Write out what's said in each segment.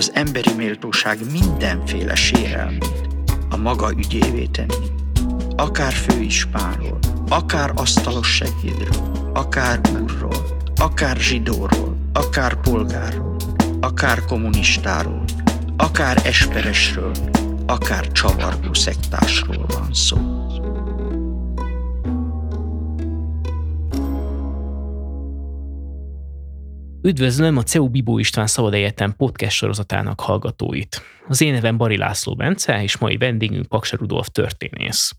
az emberi méltóság mindenféle sérelmét a maga ügyévé tenni. Akár főispánról, akár asztalos segédről, akár úrról, akár zsidóról, akár polgárról, akár kommunistáról, akár esperesről, akár csavargó szektásról van szó. Üdvözlöm a CEU Bibó István Szabad Egyetem podcast sorozatának hallgatóit. Az én nevem Bari László Bence, és mai vendégünk Paksa Rudolf történész.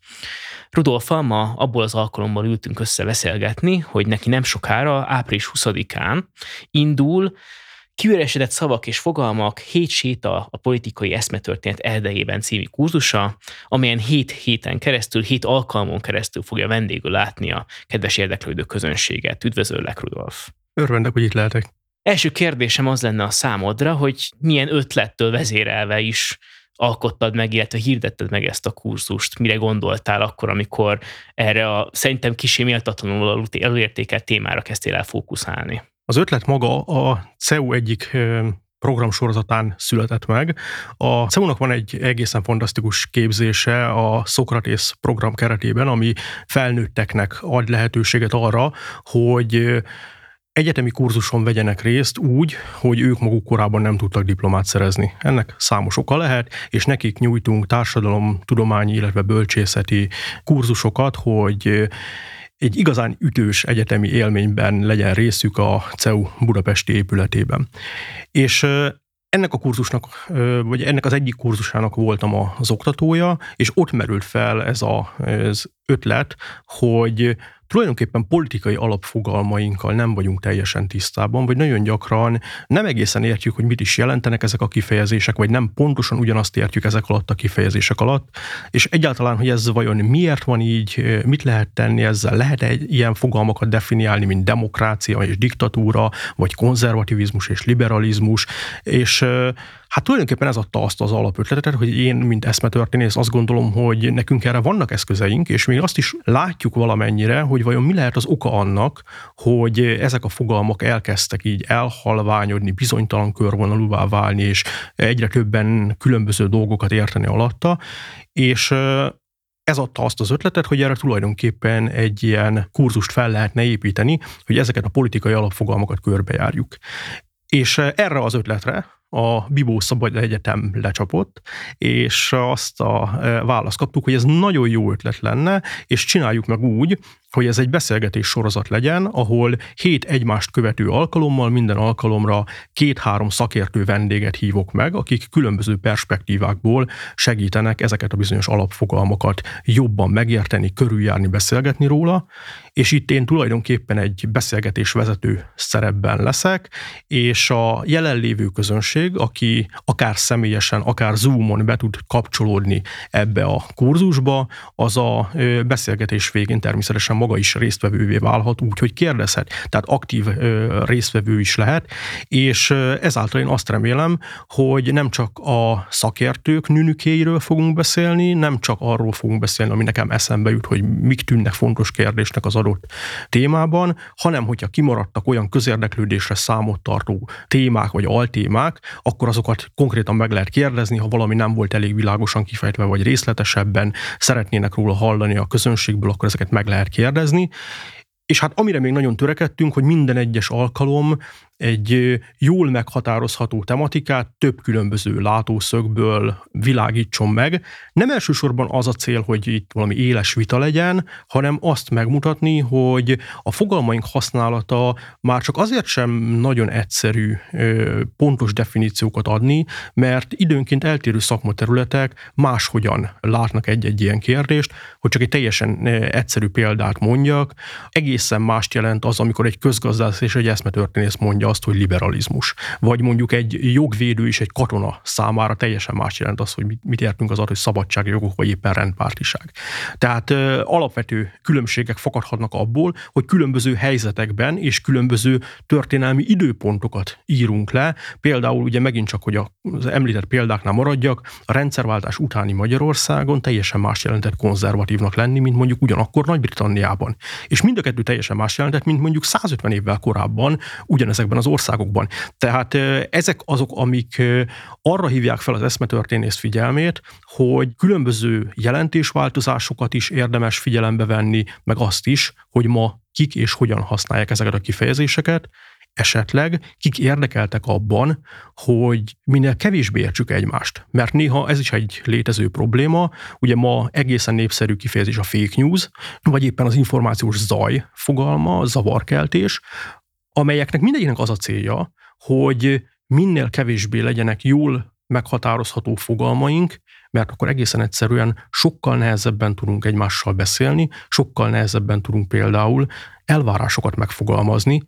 Rudolfa ma abból az alkalommal ültünk össze beszélgetni, hogy neki nem sokára, április 20-án indul Kiüresedett szavak és fogalmak, hét séta a politikai eszmetörténet erdejében című kurzusa, amelyen hét héten keresztül, hét alkalmon keresztül fogja vendégül látni a kedves érdeklődő közönséget. Üdvözöllek, Rudolf! Örvendek, hogy itt lehetek. Első kérdésem az lenne a számodra, hogy milyen ötlettől vezérelve is alkottad meg, illetve hirdetted meg ezt a kurzust? Mire gondoltál akkor, amikor erre a szerintem kisé méltatlanul elértékelt témára kezdtél el fókuszálni? Az ötlet maga a CEU egyik programsorozatán született meg. A CEU-nak van egy egészen fantasztikus képzése a Szokratész program keretében, ami felnőtteknek ad lehetőséget arra, hogy egyetemi kurzuson vegyenek részt úgy, hogy ők maguk korábban nem tudtak diplomát szerezni. Ennek számos oka lehet, és nekik nyújtunk társadalom, tudományi, illetve bölcsészeti kurzusokat, hogy egy igazán ütős egyetemi élményben legyen részük a CEU budapesti épületében. És ennek a kurzusnak, vagy ennek az egyik kurzusának voltam az oktatója, és ott merült fel ez az ötlet, hogy tulajdonképpen politikai alapfogalmainkkal nem vagyunk teljesen tisztában, vagy nagyon gyakran nem egészen értjük, hogy mit is jelentenek ezek a kifejezések, vagy nem pontosan ugyanazt értjük ezek alatt a kifejezések alatt, és egyáltalán, hogy ez vajon miért van így, mit lehet tenni ezzel, lehet egy ilyen fogalmakat definiálni, mint demokrácia és diktatúra, vagy konzervativizmus és liberalizmus, és Hát tulajdonképpen ez adta azt az alapötletet, hogy én, mint eszmetörténész azt gondolom, hogy nekünk erre vannak eszközeink, és még azt is látjuk valamennyire, hogy vajon mi lehet az oka annak, hogy ezek a fogalmak elkezdtek így elhalványodni, bizonytalan körvonalúvá válni, és egyre többen különböző dolgokat érteni alatta, és ez adta azt az ötletet, hogy erre tulajdonképpen egy ilyen kurzust fel lehetne építeni, hogy ezeket a politikai alapfogalmakat körbejárjuk. És erre az ötletre a Bibó Szabad Egyetem lecsapott, és azt a választ kaptuk, hogy ez nagyon jó ötlet lenne, és csináljuk meg úgy, hogy ez egy beszélgetés sorozat legyen, ahol hét egymást követő alkalommal minden alkalomra két-három szakértő vendéget hívok meg, akik különböző perspektívákból segítenek ezeket a bizonyos alapfogalmakat jobban megérteni, körüljárni, beszélgetni róla, és itt én tulajdonképpen egy beszélgetés vezető szerepben leszek, és a jelenlévő közönség, aki akár személyesen, akár Zoomon be tud kapcsolódni ebbe a kurzusba, az a beszélgetés végén természetesen maga is résztvevővé válhat, úgyhogy kérdezhet, tehát aktív résztvevő is lehet, és ezáltal én azt remélem, hogy nem csak a szakértők nünükéiről fogunk beszélni, nem csak arról fogunk beszélni, ami nekem eszembe jut, hogy mik tűnnek fontos kérdésnek az adott témában, hanem hogyha kimaradtak olyan közérdeklődésre számot tartó témák vagy altémák, akkor azokat konkrétan meg lehet kérdezni, ha valami nem volt elég világosan kifejtve vagy részletesebben szeretnének róla hallani a közönségből, akkor ezeket meg lehet kérdezni. És hát amire még nagyon törekedtünk, hogy minden egyes alkalom egy jól meghatározható tematikát több különböző látószögből világítson meg. Nem elsősorban az a cél, hogy itt valami éles vita legyen, hanem azt megmutatni, hogy a fogalmaink használata már csak azért sem nagyon egyszerű pontos definíciókat adni, mert időnként eltérő szakmaterületek máshogyan látnak egy-egy ilyen kérdést, hogy csak egy teljesen egyszerű példát mondjak. Egészen mást jelent az, amikor egy közgazdász és egy eszmetörténész mondja azt, hogy liberalizmus. Vagy mondjuk egy jogvédő és egy katona számára teljesen más jelent az, hogy mit értünk az alatt, hogy szabadságjogok, vagy éppen rendpártiság. Tehát alapvető különbségek fakadhatnak abból, hogy különböző helyzetekben és különböző történelmi időpontokat írunk le. Például ugye megint csak, hogy az említett példáknál maradjak, a rendszerváltás utáni Magyarországon teljesen más jelentett konzervatívnak lenni, mint mondjuk ugyanakkor Nagy-Britanniában. És mind a kettő teljesen más jelentett, mint mondjuk 150 évvel korábban ugyanezekben az országokban. Tehát ezek azok, amik arra hívják fel az eszmetörténész figyelmét, hogy különböző jelentésváltozásokat is érdemes figyelembe venni, meg azt is, hogy ma kik és hogyan használják ezeket a kifejezéseket, esetleg kik érdekeltek abban, hogy minél kevésbé értsük egymást. Mert néha ez is egy létező probléma, ugye ma egészen népszerű kifejezés a fake news, vagy éppen az információs zaj fogalma, zavarkeltés, amelyeknek mindegyiknek az a célja, hogy minél kevésbé legyenek jól meghatározható fogalmaink, mert akkor egészen egyszerűen sokkal nehezebben tudunk egymással beszélni, sokkal nehezebben tudunk például elvárásokat megfogalmazni,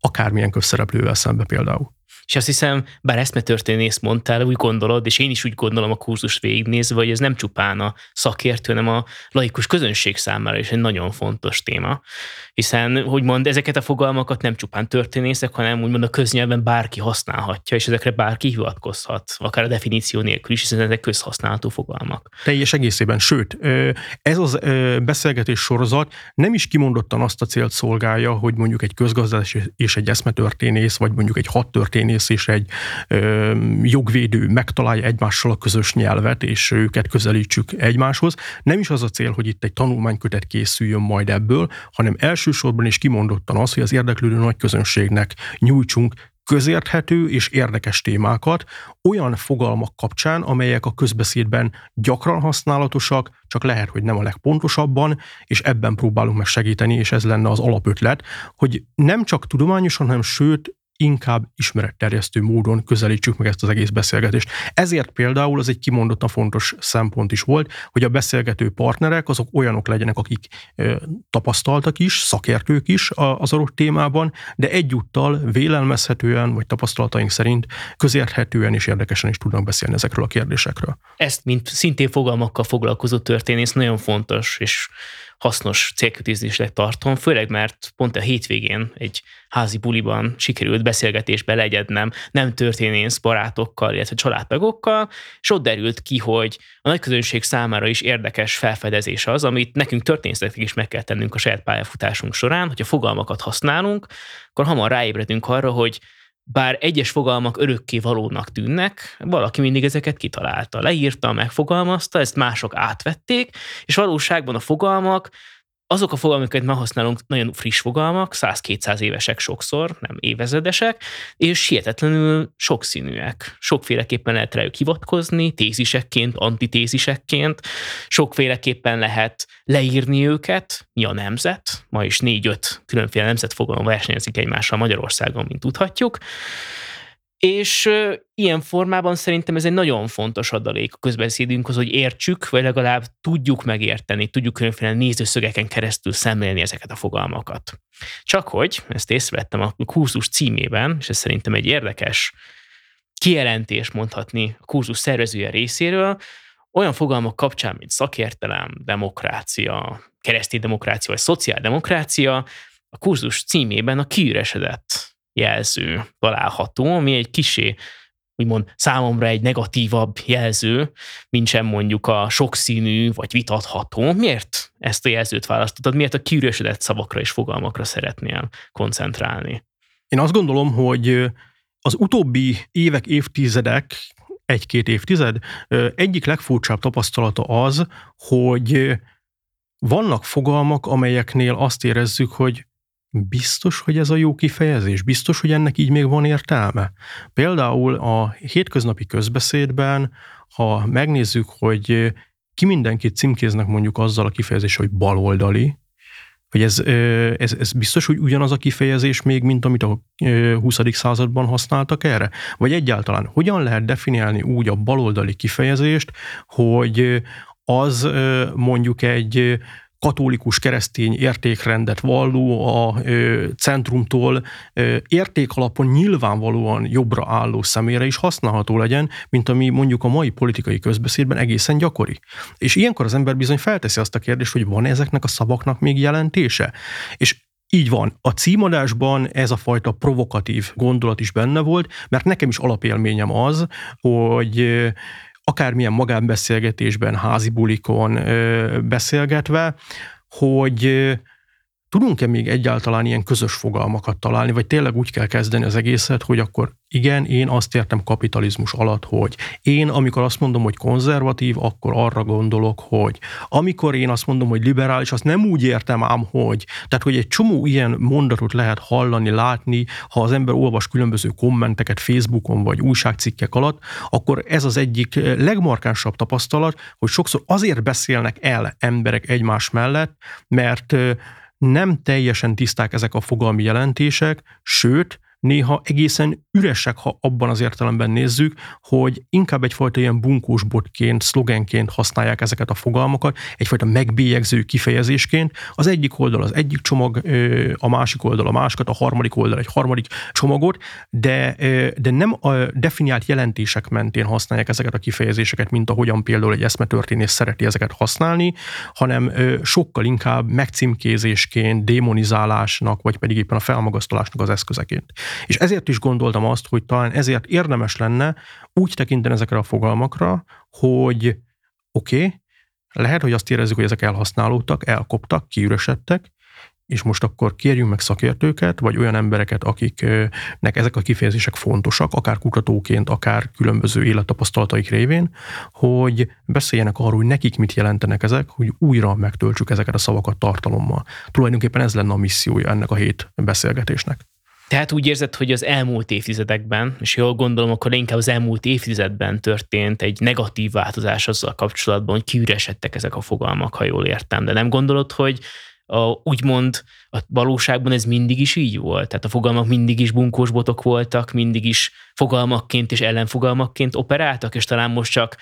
akármilyen közszereplővel szembe például. És azt hiszem, bár eszmetörténész mondtál, úgy gondolod, és én is úgy gondolom a kurzust végignézve, hogy ez nem csupán a szakértő, hanem a laikus közönség számára is egy nagyon fontos téma. Hiszen, hogy mond, ezeket a fogalmakat nem csupán történészek, hanem úgymond a köznyelven bárki használhatja, és ezekre bárki hivatkozhat, akár a definíció nélkül is, hiszen ezek közhasználható fogalmak. Teljes egészében, sőt, ez az beszélgetés sorozat nem is kimondottan azt a célt szolgálja, hogy mondjuk egy közgazdás és egy eszmetörténész, vagy mondjuk egy hadtörténész jogász és egy ö, jogvédő megtalálja egymással a közös nyelvet, és őket közelítsük egymáshoz. Nem is az a cél, hogy itt egy tanulmánykötet készüljön majd ebből, hanem elsősorban is kimondottan az, hogy az érdeklődő nagy közönségnek nyújtsunk közérthető és érdekes témákat olyan fogalmak kapcsán, amelyek a közbeszédben gyakran használatosak, csak lehet, hogy nem a legpontosabban, és ebben próbálunk meg segíteni, és ez lenne az alapötlet, hogy nem csak tudományosan, hanem sőt inkább ismeretterjesztő módon közelítsük meg ezt az egész beszélgetést. Ezért például az egy kimondottan fontos szempont is volt, hogy a beszélgető partnerek azok olyanok legyenek, akik tapasztaltak is, szakértők is az adott témában, de egyúttal vélelmezhetően, vagy tapasztalataink szerint közérthetően és érdekesen is tudnak beszélni ezekről a kérdésekről. Ezt, mint szintén fogalmakkal foglalkozó történész, nagyon fontos, és hasznos célkötőzésnek tartom, főleg mert pont a hétvégén egy házi buliban sikerült beszélgetésbe legyednem nem történész barátokkal, illetve családtagokkal, és ott derült ki, hogy a nagyközönség számára is érdekes felfedezés az, amit nekünk történészeknek is meg kell tennünk a saját pályafutásunk során, hogyha fogalmakat használunk, akkor hamar ráébredünk arra, hogy bár egyes fogalmak örökké valónak tűnnek, valaki mindig ezeket kitalálta, leírta, megfogalmazta, ezt mások átvették, és valóságban a fogalmak azok a fogalmak, amiket ma használunk, nagyon friss fogalmak, 100-200 évesek sokszor, nem évezredesek, és hihetetlenül sokszínűek. Sokféleképpen lehet rájuk hivatkozni, tézisekként, antitézisekként, sokféleképpen lehet leírni őket, mi a nemzet, ma is négy-öt különféle nemzetfogalom versenyezik egymással Magyarországon, mint tudhatjuk, és ilyen formában szerintem ez egy nagyon fontos adalék a közbeszédünkhoz, hogy értsük, vagy legalább tudjuk megérteni, tudjuk különféle nézőszögeken keresztül szemlélni ezeket a fogalmakat. Csak hogy, ezt észrevettem a kurzus címében, és ez szerintem egy érdekes kijelentés mondhatni a kurzus szervezője részéről, olyan fogalmak kapcsán, mint szakértelem, demokrácia, keresztény demokrácia vagy szociáldemokrácia, a kurzus címében a kiüresedett jelző található, ami egy kisé úgymond számomra egy negatívabb jelző, mint sem mondjuk a sokszínű vagy vitatható. Miért ezt a jelzőt választottad? Miért a kiüresedett szavakra és fogalmakra szeretnél koncentrálni? Én azt gondolom, hogy az utóbbi évek, évtizedek, egy-két évtized egyik legfurcsább tapasztalata az, hogy vannak fogalmak, amelyeknél azt érezzük, hogy Biztos, hogy ez a jó kifejezés? Biztos, hogy ennek így még van értelme? Például a hétköznapi közbeszédben, ha megnézzük, hogy ki mindenkit címkéznek mondjuk azzal a kifejezéssel, hogy baloldali, hogy ez, ez, ez biztos, hogy ugyanaz a kifejezés még, mint amit a 20. században használtak erre? Vagy egyáltalán hogyan lehet definiálni úgy a baloldali kifejezést, hogy az mondjuk egy katolikus keresztény értékrendet valló a centrumtól értékalapon nyilvánvalóan jobbra álló személyre is használható legyen, mint ami mondjuk a mai politikai közbeszédben egészen gyakori. És ilyenkor az ember bizony felteszi azt a kérdést, hogy van ezeknek a szavaknak még jelentése? És így van. A címadásban ez a fajta provokatív gondolat is benne volt, mert nekem is alapélményem az, hogy akármilyen magánbeszélgetésben, házi bulikon beszélgetve, hogy tudunk-e még egyáltalán ilyen közös fogalmakat találni, vagy tényleg úgy kell kezdeni az egészet, hogy akkor igen, én azt értem kapitalizmus alatt, hogy én, amikor azt mondom, hogy konzervatív, akkor arra gondolok, hogy amikor én azt mondom, hogy liberális, azt nem úgy értem ám, hogy. Tehát, hogy egy csomó ilyen mondatot lehet hallani, látni, ha az ember olvas különböző kommenteket Facebookon vagy újságcikkek alatt, akkor ez az egyik legmarkánsabb tapasztalat, hogy sokszor azért beszélnek el emberek egymás mellett, mert nem teljesen tiszták ezek a fogalmi jelentések, sőt, néha egészen üresek, ha abban az értelemben nézzük, hogy inkább egyfajta ilyen bunkósbotként, szlogenként használják ezeket a fogalmakat, egyfajta megbélyegző kifejezésként. Az egyik oldal az egyik csomag, a másik oldal a másikat, a harmadik oldal egy harmadik csomagot, de, de nem a definiált jelentések mentén használják ezeket a kifejezéseket, mint ahogyan például egy eszmetörténész szereti ezeket használni, hanem sokkal inkább megcímkézésként, démonizálásnak, vagy pedig éppen a felmagasztalásnak az eszközeként. És ezért is gondoltam azt, hogy talán ezért érdemes lenne úgy tekinteni ezekre a fogalmakra, hogy oké, okay, lehet, hogy azt érezzük, hogy ezek elhasználódtak, elkoptak, kiüresedtek, és most akkor kérjünk meg szakértőket, vagy olyan embereket, akiknek ezek a kifejezések fontosak, akár kutatóként, akár különböző élettapasztalataik révén, hogy beszéljenek arról, hogy nekik mit jelentenek ezek, hogy újra megtöltsük ezeket a szavakat tartalommal. Tulajdonképpen ez lenne a missziója ennek a hét beszélgetésnek. Tehát úgy érzed, hogy az elmúlt évtizedekben, és jól gondolom, akkor inkább az elmúlt évtizedben történt egy negatív változás azzal kapcsolatban, hogy kiüresedtek ezek a fogalmak, ha jól értem. De nem gondolod, hogy a, úgymond a valóságban ez mindig is így volt? Tehát a fogalmak mindig is bunkós botok voltak, mindig is fogalmakként és ellenfogalmakként operáltak, és talán most csak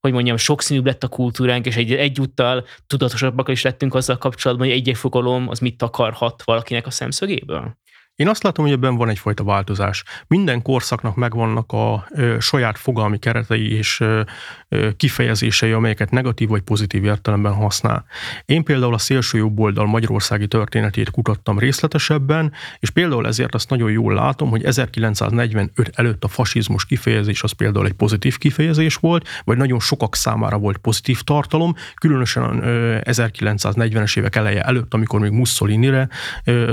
hogy mondjam, sokszínűbb lett a kultúránk, és egy, egyúttal tudatosabbak is lettünk azzal kapcsolatban, hogy egy-egy fogalom az mit akarhat valakinek a szemszögéből? Én azt látom, hogy ebben van egyfajta változás. Minden korszaknak megvannak a ö, saját fogalmi keretei és ö, ö, kifejezései, amelyeket negatív vagy pozitív értelemben használ. Én például a szélső jobb oldal magyarországi történetét kutattam részletesebben, és például ezért azt nagyon jól látom, hogy 1945 előtt a fasizmus kifejezés az például egy pozitív kifejezés volt, vagy nagyon sokak számára volt pozitív tartalom, különösen 1940-es évek eleje előtt, amikor még Mussolinire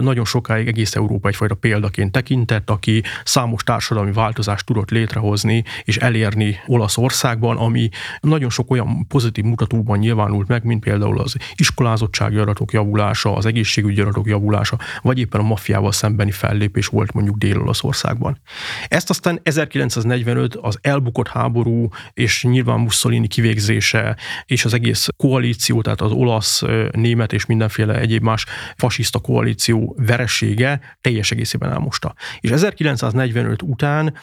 nagyon sokáig egész Európa egyfajta példaként tekintett, aki számos társadalmi változást tudott létrehozni és elérni Olaszországban, ami nagyon sok olyan pozitív mutatóban nyilvánult meg, mint például az iskolázottsági adatok javulása, az egészségügyi adatok javulása, vagy éppen a maffiával szembeni fellépés volt mondjuk Dél-Olaszországban. Ezt aztán 1945 az elbukott háború és nyilván Mussolini kivégzése és az egész koalíció, tehát az olasz, német és mindenféle egyéb más fasiszta koalíció veresége teljes teljes egészében elmosta. És 1945 után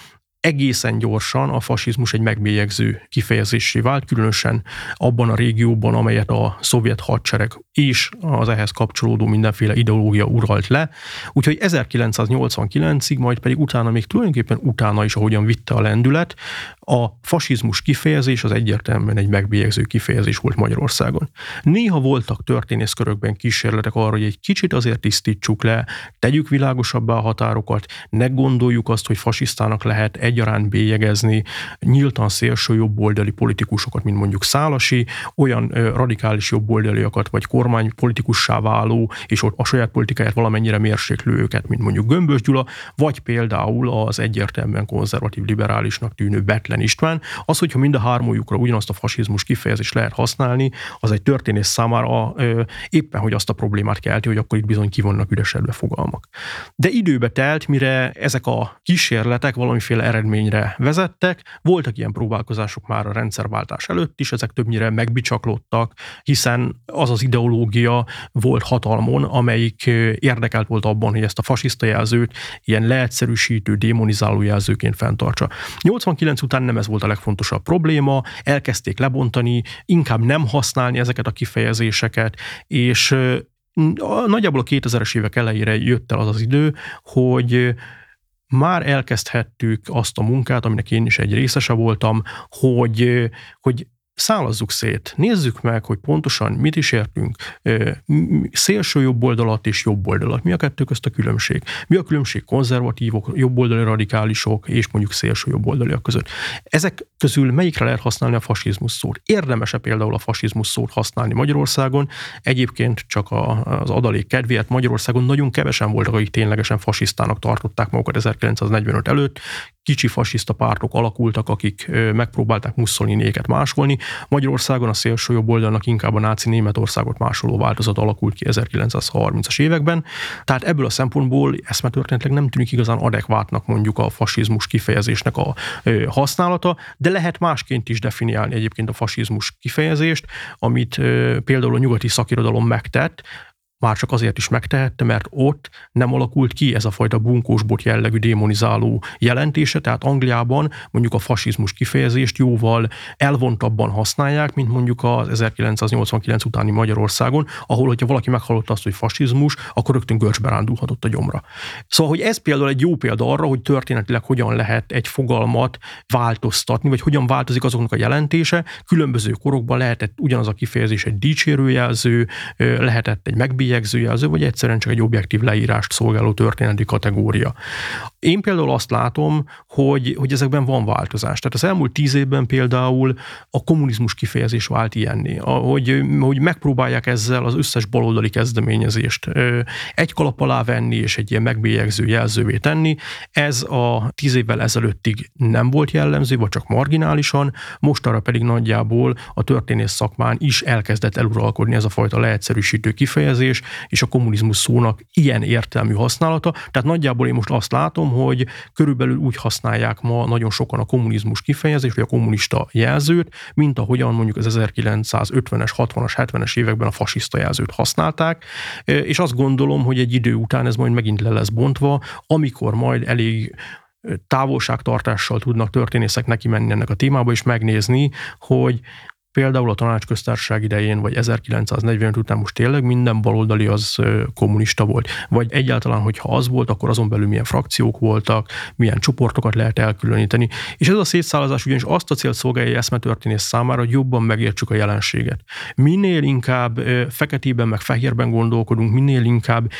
egészen gyorsan a fasizmus egy megbélyegző kifejezésé vált, különösen abban a régióban, amelyet a szovjet hadsereg és az ehhez kapcsolódó mindenféle ideológia uralt le. Úgyhogy 1989-ig, majd pedig utána még tulajdonképpen utána is, ahogyan vitte a lendület, a fasizmus kifejezés az egyértelműen egy megbélyegző kifejezés volt Magyarországon. Néha voltak történészkörökben kísérletek arra, hogy egy kicsit azért tisztítsuk le, tegyük világosabbá a határokat, ne gondoljuk azt, hogy fasisztának lehet egyaránt bélyegezni nyíltan szélső jobboldali politikusokat, mint mondjuk Szálasi, olyan radikális jobboldaliakat, vagy kormánypolitikussá váló, és a saját politikáját valamennyire mérséklő őket, mint mondjuk Gömbös Gyula, vagy például az egyértelműen konzervatív liberálisnak tűnő Betlen István. Az, hogyha mind a hármójukra ugyanazt a fasizmus kifejezést lehet használni, az egy történész számára éppen, hogy azt a problémát kelti, hogy akkor itt bizony ki vannak üresedve fogalmak. De időbe telt, mire ezek a kísérletek valamiféle eredményre vezettek. Voltak ilyen próbálkozások már a rendszerváltás előtt is, ezek többnyire megbicsaklottak, hiszen az az ideológia volt hatalmon, amelyik érdekelt volt abban, hogy ezt a fasiszta jelzőt ilyen leegyszerűsítő, démonizáló jelzőként fenntartsa. 89 után nem ez volt a legfontosabb probléma, elkezdték lebontani, inkább nem használni ezeket a kifejezéseket, és nagyjából a 2000-es évek elejére jött el az az idő, hogy már elkezdhettük azt a munkát, aminek én is egy részese voltam, hogy, hogy szálazzuk szét, nézzük meg, hogy pontosan mit is értünk szélső jobb oldalat és jobb oldalat. Mi a kettő közt a különbség? Mi a különbség konzervatívok, jobboldali radikálisok és mondjuk szélső jobboldaliak között? Ezek közül melyikre lehet használni a fasizmus szót? Érdemese például a fasizmus szót használni Magyarországon? Egyébként csak az adalék kedvéért Magyarországon nagyon kevesen voltak, akik ténylegesen fasisztának tartották magukat 1945 előtt kicsi fasiszta pártok alakultak, akik megpróbálták Mussoliniéket másolni. Magyarországon a szélső jobb oldalnak inkább a náci Németországot másoló változat alakult ki 1930-as években. Tehát ebből a szempontból eszmetörténetileg nem tűnik igazán adekvátnak mondjuk a fasizmus kifejezésnek a használata, de lehet másként is definiálni egyébként a fasizmus kifejezést, amit például a nyugati szakirodalom megtett, már csak azért is megtehette, mert ott nem alakult ki ez a fajta bunkósbot jellegű démonizáló jelentése, tehát Angliában mondjuk a fasizmus kifejezést jóval elvontabban használják, mint mondjuk az 1989 utáni Magyarországon, ahol, hogyha valaki meghallotta azt, hogy fasizmus, akkor rögtön görcsbe rándulhatott a gyomra. Szóval, hogy ez például egy jó példa arra, hogy történetileg hogyan lehet egy fogalmat változtatni, vagy hogyan változik azoknak a jelentése. Különböző korokban lehetett ugyanaz a kifejezés egy dicsérőjelző, lehetett egy megbízás, bélyegzőjelző, vagy egyszerűen csak egy objektív leírást szolgáló történeti kategória. Én például azt látom, hogy, hogy ezekben van változás. Tehát az elmúlt tíz évben például a kommunizmus kifejezés vált ilyenni, hogy, hogy megpróbálják ezzel az összes baloldali kezdeményezést egy kalap alá venni, és egy ilyen megbélyegző jelzővé tenni. Ez a tíz évvel ezelőttig nem volt jellemző, vagy csak marginálisan, mostanra pedig nagyjából a történész szakmán is elkezdett eluralkodni ez a fajta leegyszerűsítő kifejezés, és, és a kommunizmus szónak ilyen értelmű használata. Tehát nagyjából én most azt látom, hogy körülbelül úgy használják ma nagyon sokan a kommunizmus kifejezést, vagy a kommunista jelzőt, mint ahogyan mondjuk az 1950-es, 60-as, 70-es években a fasiszta jelzőt használták, és azt gondolom, hogy egy idő után ez majd megint le lesz bontva, amikor majd elég távolságtartással tudnak történészek neki menni ennek a témába, és megnézni, hogy például a tanácsköztársaság idején, vagy 1945 után most tényleg minden baloldali az kommunista volt, vagy egyáltalán, hogyha az volt, akkor azon belül milyen frakciók voltak, milyen csoportokat lehet elkülöníteni. És ez a szétszálazás ugyanis azt a célt szolgálja eszmetörténész számára, hogy jobban megértsük a jelenséget. Minél inkább feketében, meg fehérben gondolkodunk, minél inkább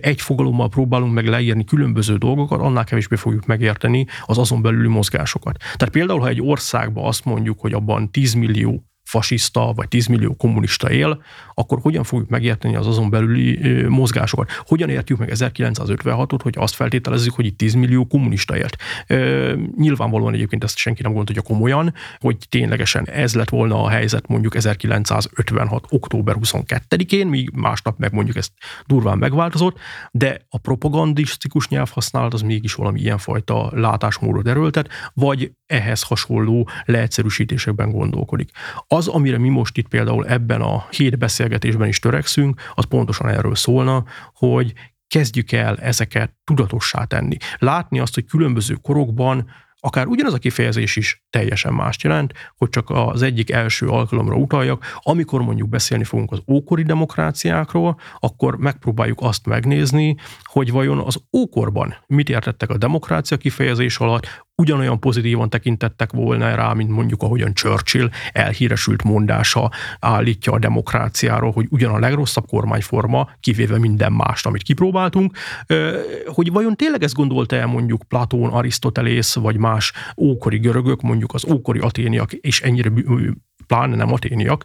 egy fogalommal próbálunk meg leírni különböző dolgokat, annál kevésbé fogjuk megérteni az azon belüli mozgásokat. Tehát például, ha egy országban azt mondjuk, hogy abban 10 millió fasiszta vagy 10 millió kommunista él, akkor hogyan fogjuk megérteni az azon belüli mozgásokat? Hogyan értjük meg 1956-ot, hogy azt feltételezzük, hogy itt 10 millió kommunista élt? Nyilvánvalóan egyébként ezt senki nem gondolja komolyan, hogy ténylegesen ez lett volna a helyzet mondjuk 1956. október 22-én, míg másnap meg mondjuk ezt durván megváltozott, de a propagandisztikus nyelvhasználat az mégis valami ilyenfajta látásmódot erőltet, vagy ehhez hasonló leegyszerűsítésekben gondolkodik. Az, amire mi most itt például ebben a hét beszélgetésben is törekszünk, az pontosan erről szólna, hogy kezdjük el ezeket tudatossá tenni. Látni azt, hogy különböző korokban akár ugyanaz a kifejezés is teljesen mást jelent, hogy csak az egyik első alkalomra utaljak, amikor mondjuk beszélni fogunk az ókori demokráciákról, akkor megpróbáljuk azt megnézni, hogy vajon az ókorban mit értettek a demokrácia kifejezés alatt, ugyanolyan pozitívan tekintettek volna rá, mint mondjuk ahogyan Churchill elhíresült mondása állítja a demokráciáról, hogy ugyan a legrosszabb kormányforma, kivéve minden mást, amit kipróbáltunk, hogy vajon tényleg ezt gondolta el mondjuk Platón, Arisztotelész, vagy más ókori görögök, mondjuk az ókori aténiak, és ennyire pláne nem aténiak,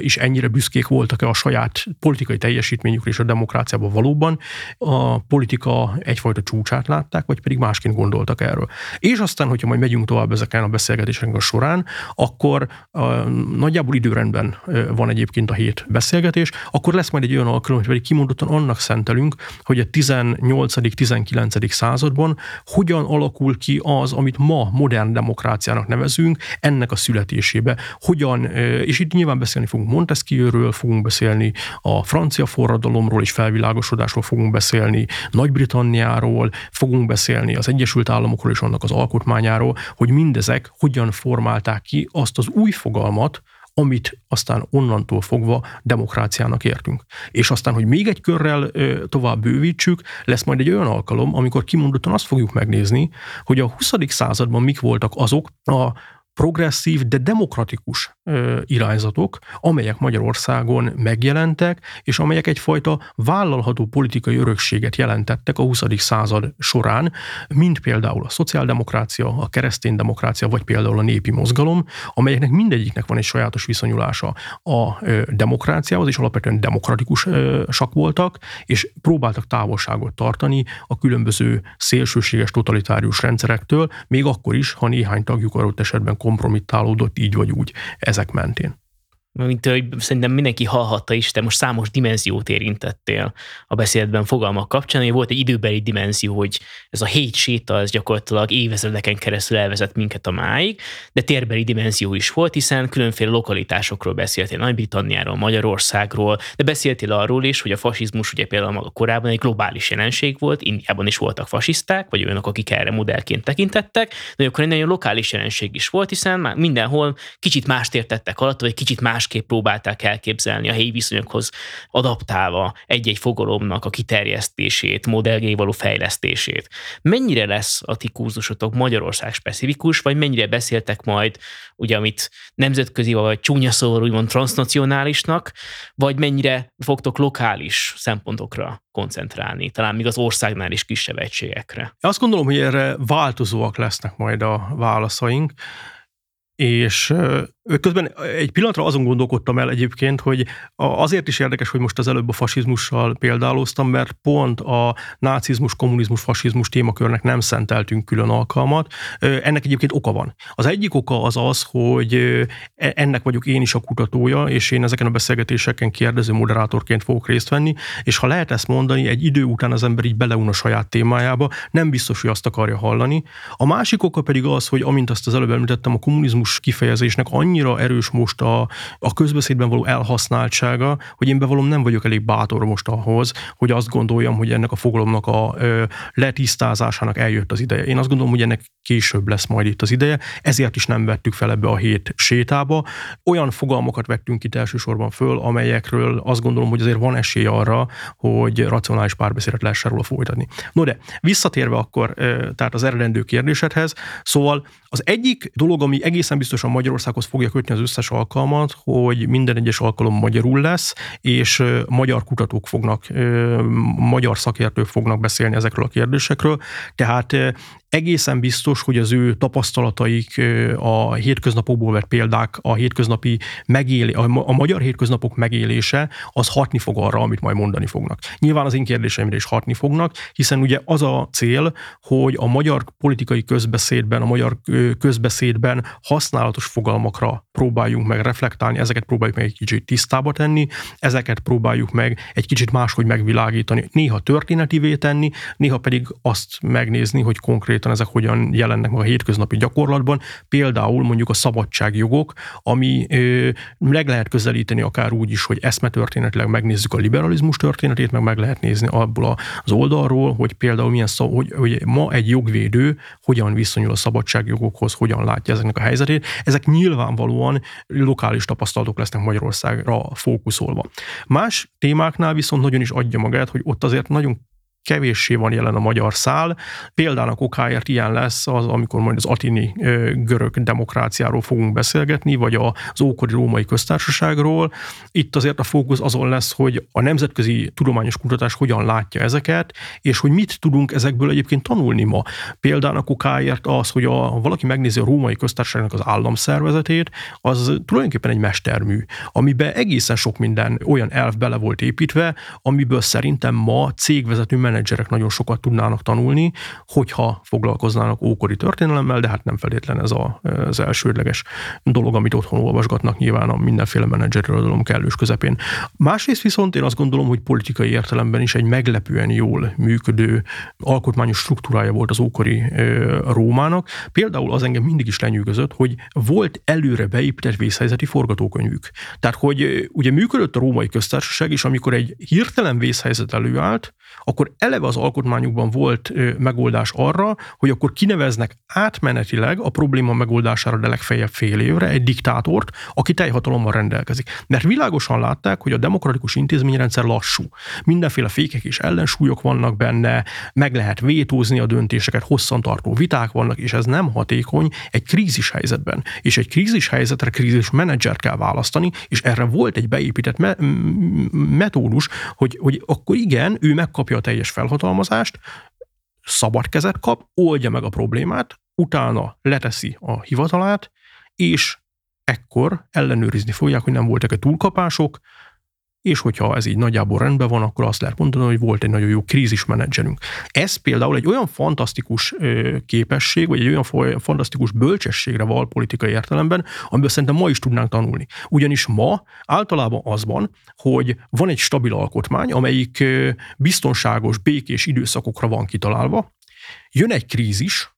is ennyire büszkék voltak-e a saját politikai teljesítményükre és a demokráciában valóban a politika egyfajta csúcsát látták, vagy pedig másként gondoltak erről. És aztán, hogyha majd megyünk tovább ezeken a beszélgetéseken a során, akkor nagyjából időrendben van egyébként a hét beszélgetés, akkor lesz majd egy olyan alkalom, hogy pedig kimondottan annak szentelünk, hogy a 18.-19. században hogyan alakul ki az, amit ma modern demokráciának nevezünk, ennek a születésébe. Hogyan, és itt nyilván beszélni fogunk Montesquieuről, fogunk beszélni a francia forradalomról és felvilágosodásról fogunk beszélni, Nagy-Britanniáról, fogunk beszélni az Egyesült Államokról és annak az alkotmányáról, hogy mindezek hogyan formálták ki azt az új fogalmat, amit aztán onnantól fogva demokráciának értünk. És aztán, hogy még egy körrel tovább bővítsük, lesz majd egy olyan alkalom, amikor kimondottan azt fogjuk megnézni, hogy a 20. században mik voltak azok a progresszív, de demokratikus irányzatok, amelyek Magyarországon megjelentek, és amelyek egyfajta vállalható politikai örökséget jelentettek a 20. század során, mint például a szociáldemokrácia, a kereszténydemokrácia, vagy például a népi mozgalom, amelyeknek mindegyiknek van egy sajátos viszonyulása a demokráciához, és alapvetően demokratikusak voltak, és próbáltak távolságot tartani a különböző szélsőséges totalitárius rendszerektől, még akkor is, ha néhány tagjuk adott esetben kompromittálódott így vagy úgy Segment den. Mint hogy szerintem mindenki hallhatta is, te most számos dimenziót érintettél a beszédben fogalmak kapcsán, hogy volt egy időbeli dimenzió, hogy ez a hét séta, ez gyakorlatilag évezredeken keresztül elvezet minket a máig, de térbeli dimenzió is volt, hiszen különféle lokalitásokról beszéltél, Nagy-Britanniáról, Magyarországról, de beszéltél arról is, hogy a fasizmus ugye például maga korábban egy globális jelenség volt, Indiában is voltak fasiszták, vagy olyanok, akik erre modellként tekintettek, de akkor egy nagyon lokális jelenség is volt, hiszen már mindenhol kicsit más értettek alatt, vagy kicsit más másképp próbálták elképzelni a helyi viszonyokhoz adaptálva egy-egy fogalomnak a kiterjesztését, modellgé való fejlesztését. Mennyire lesz a ti kurzusotok Magyarország specifikus, vagy mennyire beszéltek majd, ugye amit nemzetközi vagy csúnya szóval úgymond transnacionálisnak, vagy mennyire fogtok lokális szempontokra koncentrálni, talán még az országnál is kisebb egységekre? Azt gondolom, hogy erre változóak lesznek majd a válaszaink, és Közben egy pillanatra azon gondolkodtam el egyébként, hogy azért is érdekes, hogy most az előbb a fasizmussal példáloztam, mert pont a nácizmus, kommunizmus, fasizmus témakörnek nem szenteltünk külön alkalmat. Ennek egyébként oka van. Az egyik oka az az, hogy e, ennek vagyok én is a kutatója, és én ezeken a beszélgetéseken kérdező moderátorként fogok részt venni, és ha lehet ezt mondani, egy idő után az ember így beleun a saját témájába, nem biztos, hogy azt akarja hallani. A másik oka pedig az, hogy amint azt az előbb említettem, a kommunizmus kifejezésnek annyi annyira erős most a, a közbeszédben való elhasználtsága, hogy én bevallom nem vagyok elég bátor most ahhoz, hogy azt gondoljam, hogy ennek a fogalomnak a ö, letisztázásának eljött az ideje. Én azt gondolom, hogy ennek később lesz majd itt az ideje, ezért is nem vettük fel ebbe a hét sétába. Olyan fogalmakat vettünk itt elsősorban föl, amelyekről azt gondolom, hogy azért van esély arra, hogy racionális párbeszédet lehessen róla folytatni. No de, visszatérve akkor tehát az eredendő kérdésedhez, szóval az egyik dolog, ami egészen biztosan Magyarországhoz fogja kötni az összes alkalmat, hogy minden egyes alkalom magyarul lesz, és magyar kutatók fognak, magyar szakértők fognak beszélni ezekről a kérdésekről. Tehát egészen biztos, hogy az ő tapasztalataik, a hétköznapokból vett példák, a hétköznapi megélé, a magyar hétköznapok megélése, az hatni fog arra, amit majd mondani fognak. Nyilván az én kérdéseimre is hatni fognak, hiszen ugye az a cél, hogy a magyar politikai közbeszédben, a magyar közbeszédben használatos fogalmakra próbáljunk meg reflektálni, ezeket próbáljuk meg egy kicsit tisztába tenni, ezeket próbáljuk meg egy kicsit máshogy megvilágítani, néha történetivé tenni, néha pedig azt megnézni, hogy konkrét konkrétan ezek hogyan jelennek meg a hétköznapi gyakorlatban, például mondjuk a szabadságjogok, ami ö, meg lehet közelíteni akár úgy is, hogy eszmetörténetileg megnézzük a liberalizmus történetét, meg meg lehet nézni abból az oldalról, hogy például milyen szó, hogy, hogy ma egy jogvédő hogyan viszonyul a szabadságjogokhoz, hogyan látja ezeknek a helyzetét. Ezek nyilvánvalóan lokális tapasztalatok lesznek Magyarországra fókuszolva. Más témáknál viszont nagyon is adja magát, hogy ott azért nagyon kevéssé van jelen a magyar szál. Példának okáért ilyen lesz az, amikor majd az atini görög demokráciáról fogunk beszélgetni, vagy az ókori római köztársaságról. Itt azért a fókusz azon lesz, hogy a nemzetközi tudományos kutatás hogyan látja ezeket, és hogy mit tudunk ezekből egyébként tanulni ma. Példának okáért az, hogy a, valaki megnézi a római köztársaságnak az államszervezetét, az tulajdonképpen egy mestermű, amiben egészen sok minden olyan elv bele volt építve, amiből szerintem ma cégvezető menedzserek nagyon sokat tudnának tanulni, hogyha foglalkoznának ókori történelemmel, de hát nem feltétlen ez a, az elsődleges dolog, amit otthon olvasgatnak nyilván a mindenféle menedzserirodalom kellős közepén. Másrészt viszont én azt gondolom, hogy politikai értelemben is egy meglepően jól működő alkotmányos struktúrája volt az ókori Rómának. Például az engem mindig is lenyűgözött, hogy volt előre beépített vészhelyzeti forgatókönyvük. Tehát, hogy ugye működött a római köztársaság, és amikor egy hirtelen vészhelyzet előállt, akkor eleve az alkotmányukban volt megoldás arra, hogy akkor kineveznek átmenetileg a probléma megoldására, de legfeljebb fél évre egy diktátort, aki teljhatalommal rendelkezik. Mert világosan látták, hogy a demokratikus intézményrendszer lassú. Mindenféle fékek és ellensúlyok vannak benne, meg lehet vétózni a döntéseket, hosszantartó viták vannak, és ez nem hatékony egy krízis helyzetben. És egy krízis helyzetre krízis menedzsert kell választani, és erre volt egy beépített me- metódus, hogy, hogy akkor igen, ő megkapja a teljes felhatalmazást, szabad kezet kap, oldja meg a problémát, utána leteszi a hivatalát, és ekkor ellenőrizni fogják, hogy nem voltak-e túlkapások, és hogyha ez így nagyjából rendben van, akkor azt lehet mondani, hogy volt egy nagyon jó krízismenedzserünk. Ez például egy olyan fantasztikus képesség, vagy egy olyan fantasztikus bölcsességre val politikai értelemben, amiből szerintem ma is tudnánk tanulni. Ugyanis ma általában az van, hogy van egy stabil alkotmány, amelyik biztonságos, békés időszakokra van kitalálva, jön egy krízis,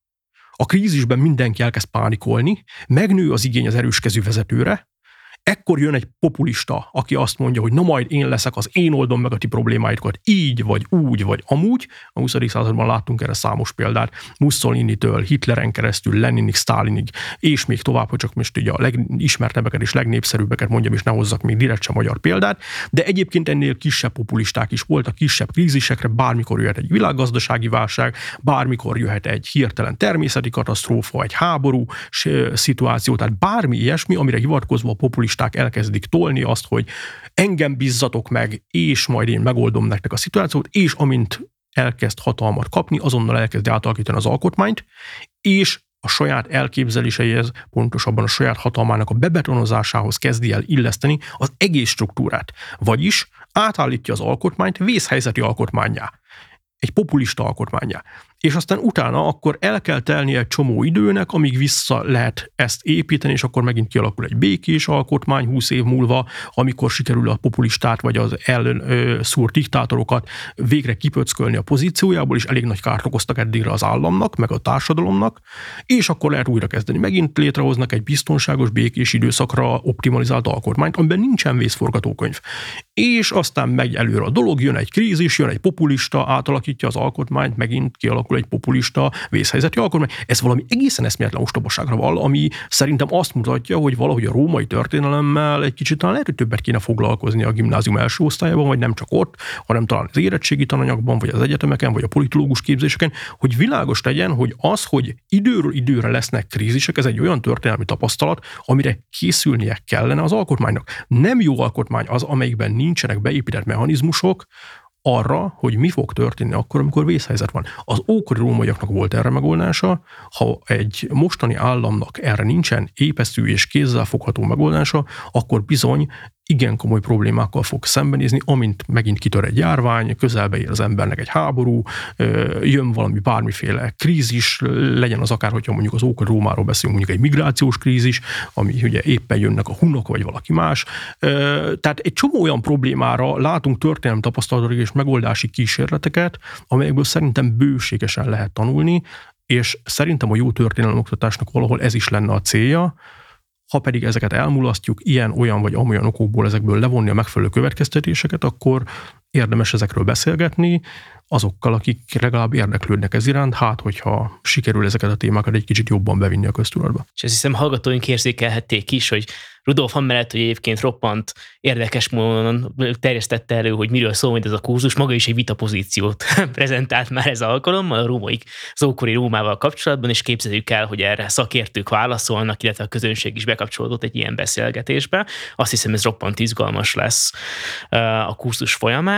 a krízisben mindenki elkezd pánikolni, megnő az igény az erőskező vezetőre, ekkor jön egy populista, aki azt mondja, hogy na majd én leszek, az én oldom meg a ti problémáitokat, így, vagy úgy, vagy amúgy. A 20. században láttunk erre számos példát, Mussolini-től, Hitleren keresztül, Leninig, Stalinig, és még tovább, hogy csak most ugye a legismertebbeket és legnépszerűbbeket mondjam, és ne hozzak még direkt sem magyar példát, de egyébként ennél kisebb populisták is voltak, kisebb krízisekre, bármikor jöhet egy világgazdasági válság, bármikor jöhet egy hirtelen természeti katasztrófa, egy háború szituáció, tehát bármi ilyesmi, amire hivatkozva a populista populisták elkezdik tolni azt, hogy engem bizzatok meg, és majd én megoldom nektek a szituációt, és amint elkezd hatalmat kapni, azonnal elkezd átalakítani az alkotmányt, és a saját elképzeléseihez, pontosabban a saját hatalmának a bebetonozásához kezdi el illeszteni az egész struktúrát. Vagyis átállítja az alkotmányt vészhelyzeti alkotmányá egy populista alkotmányá és aztán utána akkor el kell telni egy csomó időnek, amíg vissza lehet ezt építeni, és akkor megint kialakul egy békés alkotmány 20 év múlva, amikor sikerül a populistát vagy az ellen ö, szúrt diktátorokat végre kipöckölni a pozíciójából, és elég nagy kárt okoztak eddigre az államnak, meg a társadalomnak, és akkor lehet újra kezdeni. Megint létrehoznak egy biztonságos, békés időszakra optimalizált alkotmányt, amiben nincsen vészforgatókönyv. És aztán megy előre a dolog, jön egy krízis, jön egy populista, átalakítja az alkotmányt, megint kialakul alakul egy populista vészhelyzeti alkotmány. Ez valami egészen eszméletlen ostobaságra val, ami szerintem azt mutatja, hogy valahogy a római történelemmel egy kicsit talán lehet, hogy többet kéne foglalkozni a gimnázium első osztályában, vagy nem csak ott, hanem talán az érettségi tananyagban, vagy az egyetemeken, vagy a politológus képzéseken, hogy világos legyen, hogy az, hogy időről időre lesznek krízisek, ez egy olyan történelmi tapasztalat, amire készülnie kellene az alkotmánynak. Nem jó alkotmány az, amelyikben nincsenek beépített mechanizmusok, arra, hogy mi fog történni akkor, amikor vészhelyzet van. Az ókori rómaiaknak volt erre megoldása, ha egy mostani államnak erre nincsen épeszű és kézzelfogható megoldása, akkor bizony igen komoly problémákkal fog szembenézni, amint megint kitör egy járvány, közelbe ér az embernek egy háború, jön valami bármiféle krízis, legyen az akár, hogyha mondjuk az ókori Rómáról beszélünk, mondjuk egy migrációs krízis, ami ugye éppen jönnek a hunok vagy valaki más. Tehát egy csomó olyan problémára látunk történelmi tapasztalatok és megoldási kísérleteket, amelyekből szerintem bőségesen lehet tanulni, és szerintem a jó történelmi oktatásnak valahol ez is lenne a célja, ha pedig ezeket elmulasztjuk, ilyen, olyan vagy amolyan okokból ezekből levonni a megfelelő következtetéseket, akkor érdemes ezekről beszélgetni azokkal, akik legalább érdeklődnek ez iránt, hát hogyha sikerül ezeket a témákat egy kicsit jobban bevinni a köztudatba. És ezt hiszem hallgatóink érzékelhették is, hogy Rudolf mellett, hogy egyébként roppant érdekes módon terjesztette elő, hogy miről szól majd ez a kurzus, maga is egy vitapozíciót prezentált már ez alkalommal a római, az ókori Rómával kapcsolatban, és képzeljük el, hogy erre szakértők válaszolnak, illetve a közönség is bekapcsolódott egy ilyen beszélgetésbe. Azt hiszem, ez roppant izgalmas lesz a kurzus folyamán.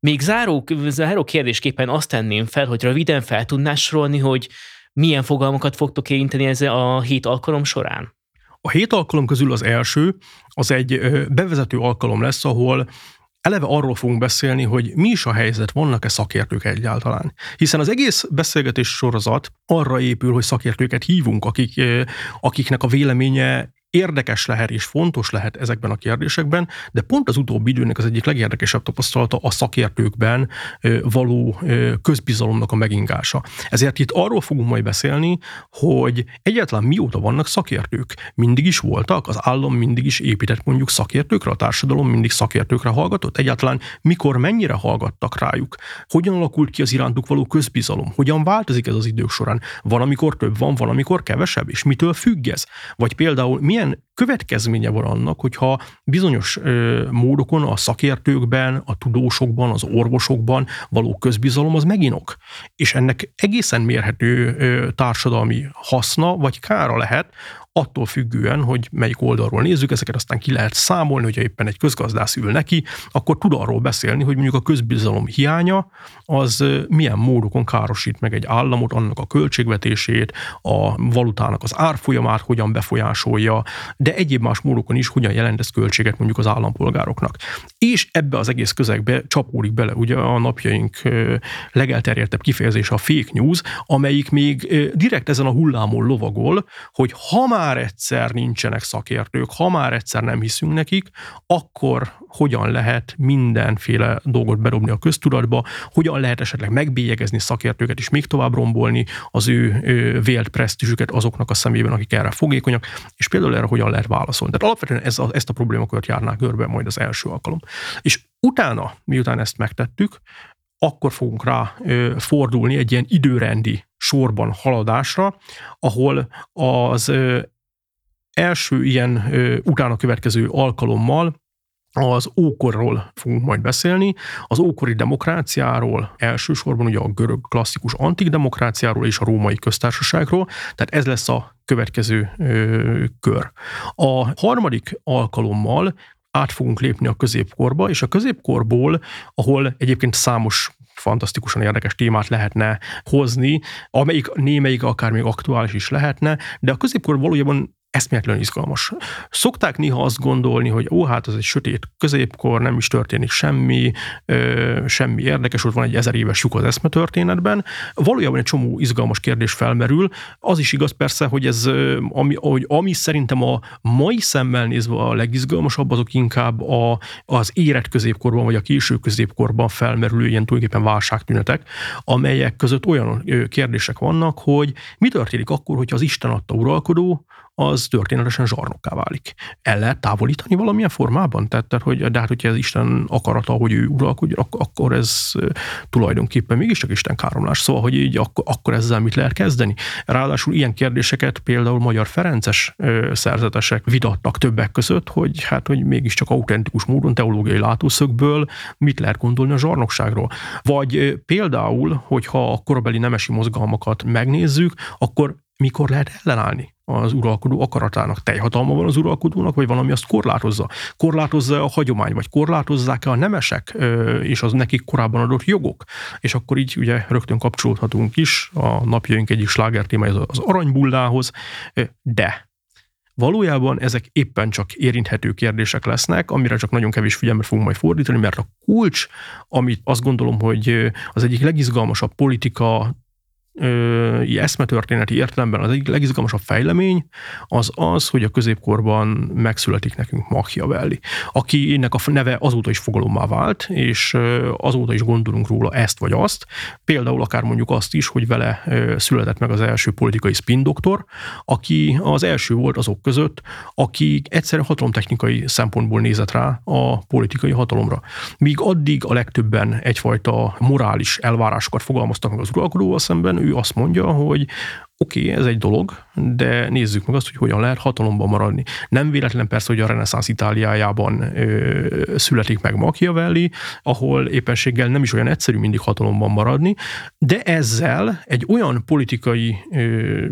Még záró, záró kérdésképpen azt tenném fel, hogy röviden fel tudnás sorolni, hogy milyen fogalmakat fogtok érinteni ezzel a hét alkalom során? A hét alkalom közül az első, az egy bevezető alkalom lesz, ahol eleve arról fogunk beszélni, hogy mi is a helyzet, vannak-e szakértők egyáltalán. Hiszen az egész beszélgetés sorozat arra épül, hogy szakértőket hívunk, akik, akiknek a véleménye érdekes lehet és fontos lehet ezekben a kérdésekben, de pont az utóbbi időnek az egyik legérdekesebb tapasztalata a szakértőkben való közbizalomnak a megingása. Ezért itt arról fogunk majd beszélni, hogy egyáltalán mióta vannak szakértők. Mindig is voltak, az állam mindig is épített mondjuk szakértőkre, a társadalom mindig szakértőkre hallgatott. Egyáltalán mikor mennyire hallgattak rájuk? Hogyan alakult ki az irántuk való közbizalom? Hogyan változik ez az idők során? Van, amikor több van, van, amikor kevesebb, és mitől függ ez? Vagy például milyen milyen következménye van annak, hogyha bizonyos ö, módokon a szakértőkben, a tudósokban, az orvosokban való közbizalom az meginok. És ennek egészen mérhető társadalmi haszna vagy kára lehet, attól függően, hogy melyik oldalról nézzük, ezeket aztán ki lehet számolni, hogyha éppen egy közgazdász ül neki, akkor tud arról beszélni, hogy mondjuk a közbizalom hiánya az milyen módokon károsít meg egy államot, annak a költségvetését, a valutának az árfolyamát hogyan befolyásolja, de egyéb más módokon is hogyan jelent ez költséget mondjuk az állampolgároknak. És ebbe az egész közegbe csapódik bele ugye a napjaink legelterjedtebb kifejezése a fake news, amelyik még direkt ezen a hullámon lovagol, hogy ha már már egyszer nincsenek szakértők, ha már egyszer nem hiszünk nekik, akkor hogyan lehet mindenféle dolgot bedobni a köztudatba, hogyan lehet esetleg megbélyegezni szakértőket és még tovább rombolni az ő, ő vélt presztízsüket azoknak a szemében, akik erre fogékonyak, és például erre hogyan lehet válaszolni. Tehát alapvetően ez a, ezt a problémakört járná görbe majd az első alkalom. És utána, miután ezt megtettük, akkor fogunk rá fordulni egy ilyen időrendi sorban haladásra, ahol az első ilyen utána következő alkalommal az ókorról fogunk majd beszélni, az ókori demokráciáról, elsősorban ugye a görög klasszikus antik demokráciáról és a római köztársaságról, tehát ez lesz a következő ö, kör. A harmadik alkalommal át fogunk lépni a középkorba, és a középkorból, ahol egyébként számos fantasztikusan érdekes témát lehetne hozni, amelyik némelyik akár még aktuális is lehetne, de a középkor valójában eszméletlenül izgalmas. Szokták néha azt gondolni, hogy ó, hát ez egy sötét középkor, nem is történik semmi, ö, semmi érdekes, ott van egy ezer éves lyuk az eszmetörténetben. Valójában egy csomó izgalmas kérdés felmerül. Az is igaz persze, hogy ez, ami, hogy ami szerintem a mai szemmel nézve a legizgalmasabb, azok inkább a, az érett középkorban, vagy a késő középkorban felmerülő ilyen tulajdonképpen válságtünetek, amelyek között olyan kérdések vannak, hogy mi történik akkor, hogyha az Isten adta uralkodó, az történetesen zsarnokká válik. El lehet távolítani valamilyen formában? Tehát, tehát hogy, de hát, hogyha ez Isten akarata, hogy ő uralkodjon, akkor ez tulajdonképpen mégiscsak Isten káromlás. Szóval, hogy így akkor, akkor ezzel mit lehet kezdeni? Ráadásul ilyen kérdéseket például magyar Ferences szerzetesek vitattak többek között, hogy hát, hogy mégiscsak autentikus módon teológiai látószögből mit lehet gondolni a zsarnokságról. Vagy például, hogyha a korabeli nemesi mozgalmakat megnézzük, akkor mikor lehet ellenállni az uralkodó akaratának? Teljhatalma van az uralkodónak, vagy valami azt korlátozza? Korlátozza a hagyomány, vagy korlátozzák-e a nemesek és az nekik korábban adott jogok? És akkor így ugye rögtön kapcsolódhatunk is a napjaink egyik sláger témája az aranybullához, de Valójában ezek éppen csak érinthető kérdések lesznek, amire csak nagyon kevés figyelmet fogunk majd fordítani, mert a kulcs, amit azt gondolom, hogy az egyik legizgalmasabb politika ö, eszmetörténeti értelemben az egyik legizgalmasabb fejlemény az az, hogy a középkorban megszületik nekünk Machiavelli, akinek a neve azóta is fogalommá vált, és azóta is gondolunk róla ezt vagy azt. Például akár mondjuk azt is, hogy vele született meg az első politikai spin doktor, aki az első volt azok között, aki egyszerűen hatalomtechnikai szempontból nézett rá a politikai hatalomra. Míg addig a legtöbben egyfajta morális elvárásokat fogalmaztak meg az uralkodóval szemben, ő azt mondja, hogy oké, okay, ez egy dolog, de nézzük meg azt, hogy hogyan lehet hatalomban maradni. Nem véletlen persze, hogy a reneszánsz Itáliájában ö, születik meg Machiavelli, ahol éppenséggel nem is olyan egyszerű mindig hatalomban maradni, de ezzel egy olyan politikai ö,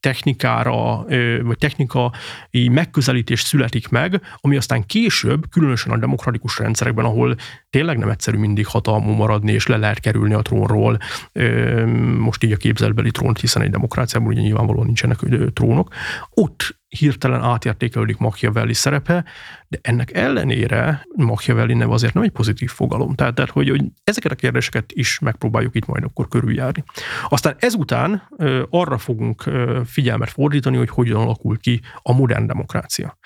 technikára, vagy technikai megközelítés születik meg, ami aztán később, különösen a demokratikus rendszerekben, ahol tényleg nem egyszerű mindig hatalmú maradni, és le lehet kerülni a trónról, most így a képzelbeli trónt, hiszen egy demokráciában ugye nyilvánvalóan nincsenek trónok, ott hirtelen átértékelődik Machiavelli szerepe, de ennek ellenére Machiavelli neve azért nem egy pozitív fogalom. Tehát, tehát hogy, hogy ezeket a kérdéseket is megpróbáljuk itt majd akkor körüljárni. Aztán ezután arra fogunk figyelmet fordítani, hogy hogyan alakul ki a modern demokrácia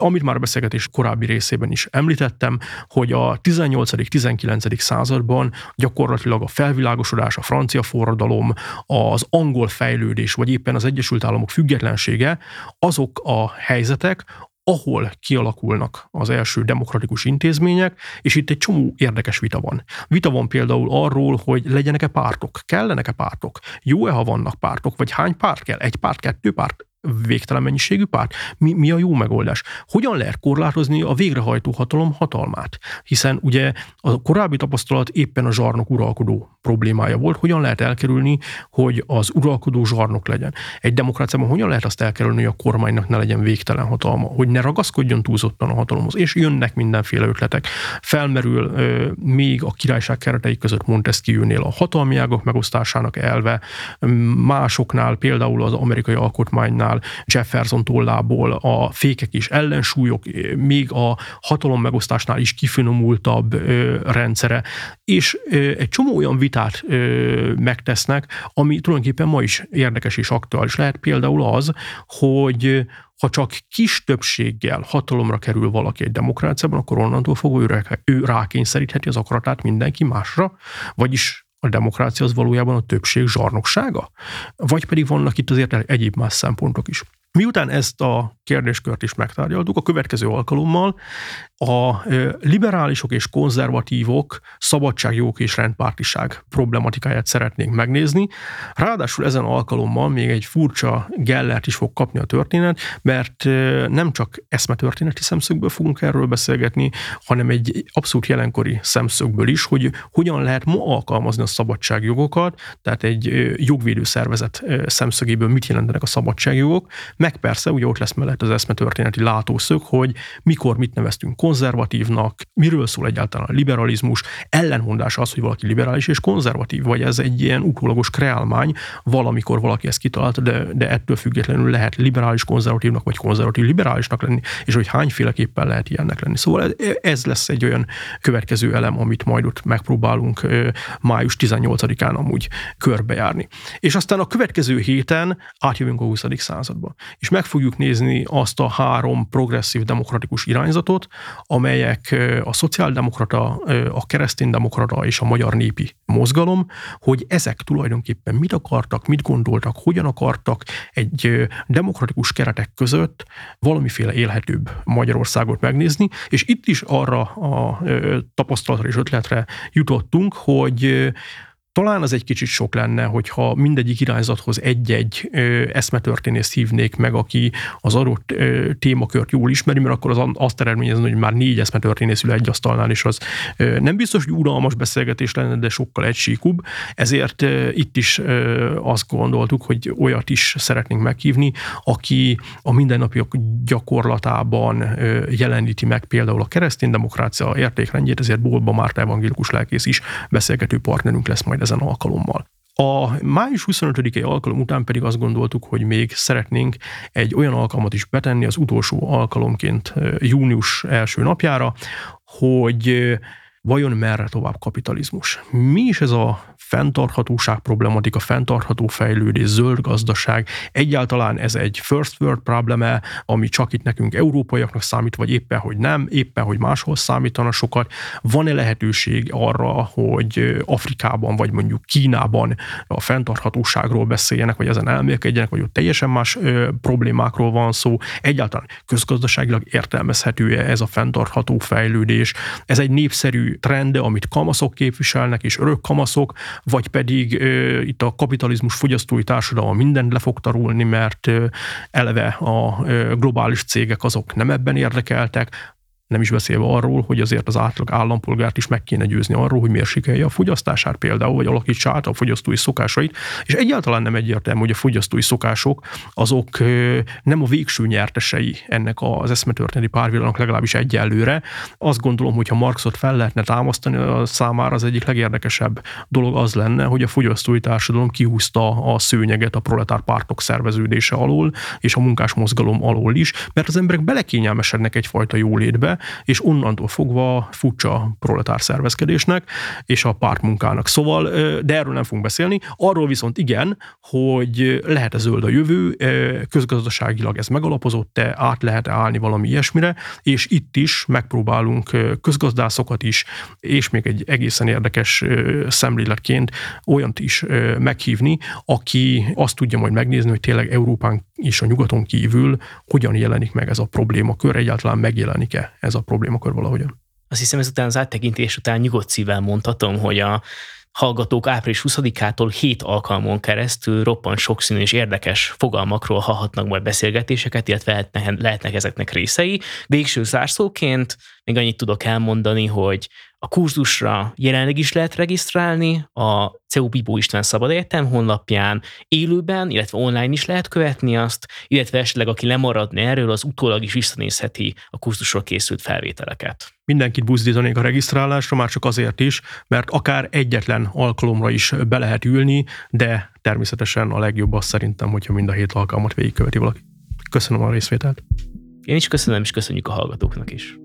amit már a beszélgetés korábbi részében is említettem, hogy a 18.-19. században gyakorlatilag a felvilágosodás, a francia forradalom, az angol fejlődés, vagy éppen az Egyesült Államok függetlensége azok a helyzetek, ahol kialakulnak az első demokratikus intézmények, és itt egy csomó érdekes vita van. Vita van például arról, hogy legyenek-e pártok, kellenek-e pártok, jó-e, ha vannak pártok, vagy hány párt kell, egy párt, kettő párt, végtelen mennyiségű párt? Mi, mi a jó megoldás? Hogyan lehet korlátozni a végrehajtó hatalom hatalmát? Hiszen ugye a korábbi tapasztalat éppen a zsarnok uralkodó problémája volt. Hogyan lehet elkerülni, hogy az uralkodó zsarnok legyen? Egy demokráciában hogyan lehet azt elkerülni, hogy a kormánynak ne legyen végtelen hatalma, hogy ne ragaszkodjon túlzottan a hatalomhoz? És jönnek mindenféle ötletek. Felmerül euh, még a királyság keretei között Montesquieu-nél a hatalmi ágok megosztásának elve, másoknál például az amerikai alkotmánynál Jefferson tollából a fékek és ellensúlyok, még a hatalom megosztásnál is kifinomultabb rendszere, és egy csomó olyan vitát megtesznek, ami tulajdonképpen ma is érdekes és aktuális lehet. Például az, hogy ha csak kis többséggel hatalomra kerül valaki egy demokráciában, akkor onnantól fogva ő rákényszerítheti az akaratát mindenki másra, vagyis a demokrácia az valójában a többség zsarnoksága? Vagy pedig vannak itt azért egyéb más szempontok is. Miután ezt a kérdéskört is megtárgyaltuk, a következő alkalommal a liberálisok és konzervatívok szabadságjogok és rendpártiság problematikáját szeretnénk megnézni. Ráadásul ezen alkalommal még egy furcsa gellert is fog kapni a történet, mert nem csak eszmetörténeti szemszögből fogunk erről beszélgetni, hanem egy abszolút jelenkori szemszögből is, hogy hogyan lehet ma alkalmazni a szabadságjogokat, tehát egy jogvédő szervezet szemszögéből mit jelentenek a szabadságjogok, meg persze ugye ott lesz mellett az eszmetörténeti látószög, hogy mikor mit neveztünk konzervatívnak, miről szól egyáltalán a liberalizmus, ellenmondás az, hogy valaki liberális és konzervatív, vagy ez egy ilyen utólagos kreálmány, valamikor valaki ezt kitalálta, de, de ettől függetlenül lehet liberális konzervatívnak, vagy konzervatív liberálisnak lenni, és hogy hányféleképpen lehet ilyennek lenni. Szóval ez lesz egy olyan következő elem, amit majd ott megpróbálunk május 18-án amúgy körbejárni. És aztán a következő héten átjövünk a 20. századba, és meg fogjuk nézni azt a három progresszív demokratikus irányzatot, amelyek a szociáldemokrata, a kereszténydemokrata és a magyar népi mozgalom, hogy ezek tulajdonképpen mit akartak, mit gondoltak, hogyan akartak egy demokratikus keretek között valamiféle élhetőbb Magyarországot megnézni, és itt is arra a tapasztalatra és ötletre jutottunk, hogy talán az egy kicsit sok lenne, hogyha mindegyik irányzathoz egy-egy eszmetörténészt hívnék meg, aki az adott témakört jól ismeri, mert akkor az azt eredményezne, hogy már négy eszmetörténész ül egy asztalnál, és az nem biztos, hogy unalmas beszélgetés lenne, de sokkal egysíkúbb. Ezért itt is azt gondoltuk, hogy olyat is szeretnénk meghívni, aki a mindennapiak gyakorlatában jeleníti meg például a keresztény demokrácia értékrendjét, ezért Bolba Márta evangélikus lelkész is beszélgető partnerünk lesz majd ezen alkalommal. A május 25-i alkalom után pedig azt gondoltuk, hogy még szeretnénk egy olyan alkalmat is betenni az utolsó alkalomként június első napjára, hogy vajon merre tovább kapitalizmus? Mi is ez a fenntarthatóság problematika, fenntartható fejlődés, zöld gazdaság. Egyáltalán ez egy first world probleme, ami csak itt nekünk európaiaknak számít, vagy éppen, hogy nem, éppen, hogy máshol számítana sokat. Van-e lehetőség arra, hogy Afrikában, vagy mondjuk Kínában a fenntarthatóságról beszéljenek, vagy ezen elmélkedjenek, vagy ott teljesen más ö, problémákról van szó. Egyáltalán közgazdaságilag értelmezhető-e ez a fenntartható fejlődés? Ez egy népszerű trend, amit kamaszok képviselnek, és örök kamaszok, vagy pedig itt a kapitalizmus fogyasztói társadalma mindent le fog tarulni, mert eleve a globális cégek azok nem ebben érdekeltek, nem is beszélve arról, hogy azért az átlag állampolgárt is meg kéne győzni arról, hogy mérsékelje a fogyasztását például, vagy alakítsa át a fogyasztói szokásait, és egyáltalán nem egyértelmű, hogy a fogyasztói szokások azok nem a végső nyertesei ennek az eszmetörténeti párvilágnak legalábbis egyelőre. Azt gondolom, hogy ha Marxot fel lehetne támasztani a számára, az egyik legérdekesebb dolog az lenne, hogy a fogyasztói társadalom kihúzta a szőnyeget a proletár pártok szerveződése alól, és a munkás mozgalom alól is, mert az emberek belekényelmesednek egyfajta jólétbe, és onnantól fogva furcsa proletár szervezkedésnek és a pártmunkának. Szóval, de erről nem fogunk beszélni. Arról viszont igen, hogy lehet-e zöld a jövő, közgazdaságilag ez megalapozott-e, át lehet-e állni valami ilyesmire, és itt is megpróbálunk közgazdászokat is, és még egy egészen érdekes szemléletként olyant is meghívni, aki azt tudja majd megnézni, hogy tényleg Európán és a nyugaton kívül hogyan jelenik meg ez a problémakör, egyáltalán megjelenik-e ez a problémakör valahogyan. Azt hiszem ezután az áttekintés után nyugodt szívvel mondhatom, hogy a hallgatók április 20-ától 7 alkalmon keresztül roppant sokszínű és érdekes fogalmakról hallhatnak majd beszélgetéseket, illetve lehetnek ezeknek részei. Végső zárszóként még annyit tudok elmondani, hogy a kurzusra jelenleg is lehet regisztrálni a CEU Bibó István Szabad Egyetem honlapján, élőben, illetve online is lehet követni azt, illetve esetleg aki lemaradni erről, az utólag is visszanézheti a kurzusról készült felvételeket. Mindenkit buzdítanék a regisztrálásra, már csak azért is, mert akár egyetlen alkalomra is be lehet ülni, de természetesen a legjobb az szerintem, hogyha mind a hét alkalmat végigköveti valaki. Köszönöm a részvételt. Én is köszönöm, és köszönjük a hallgatóknak is.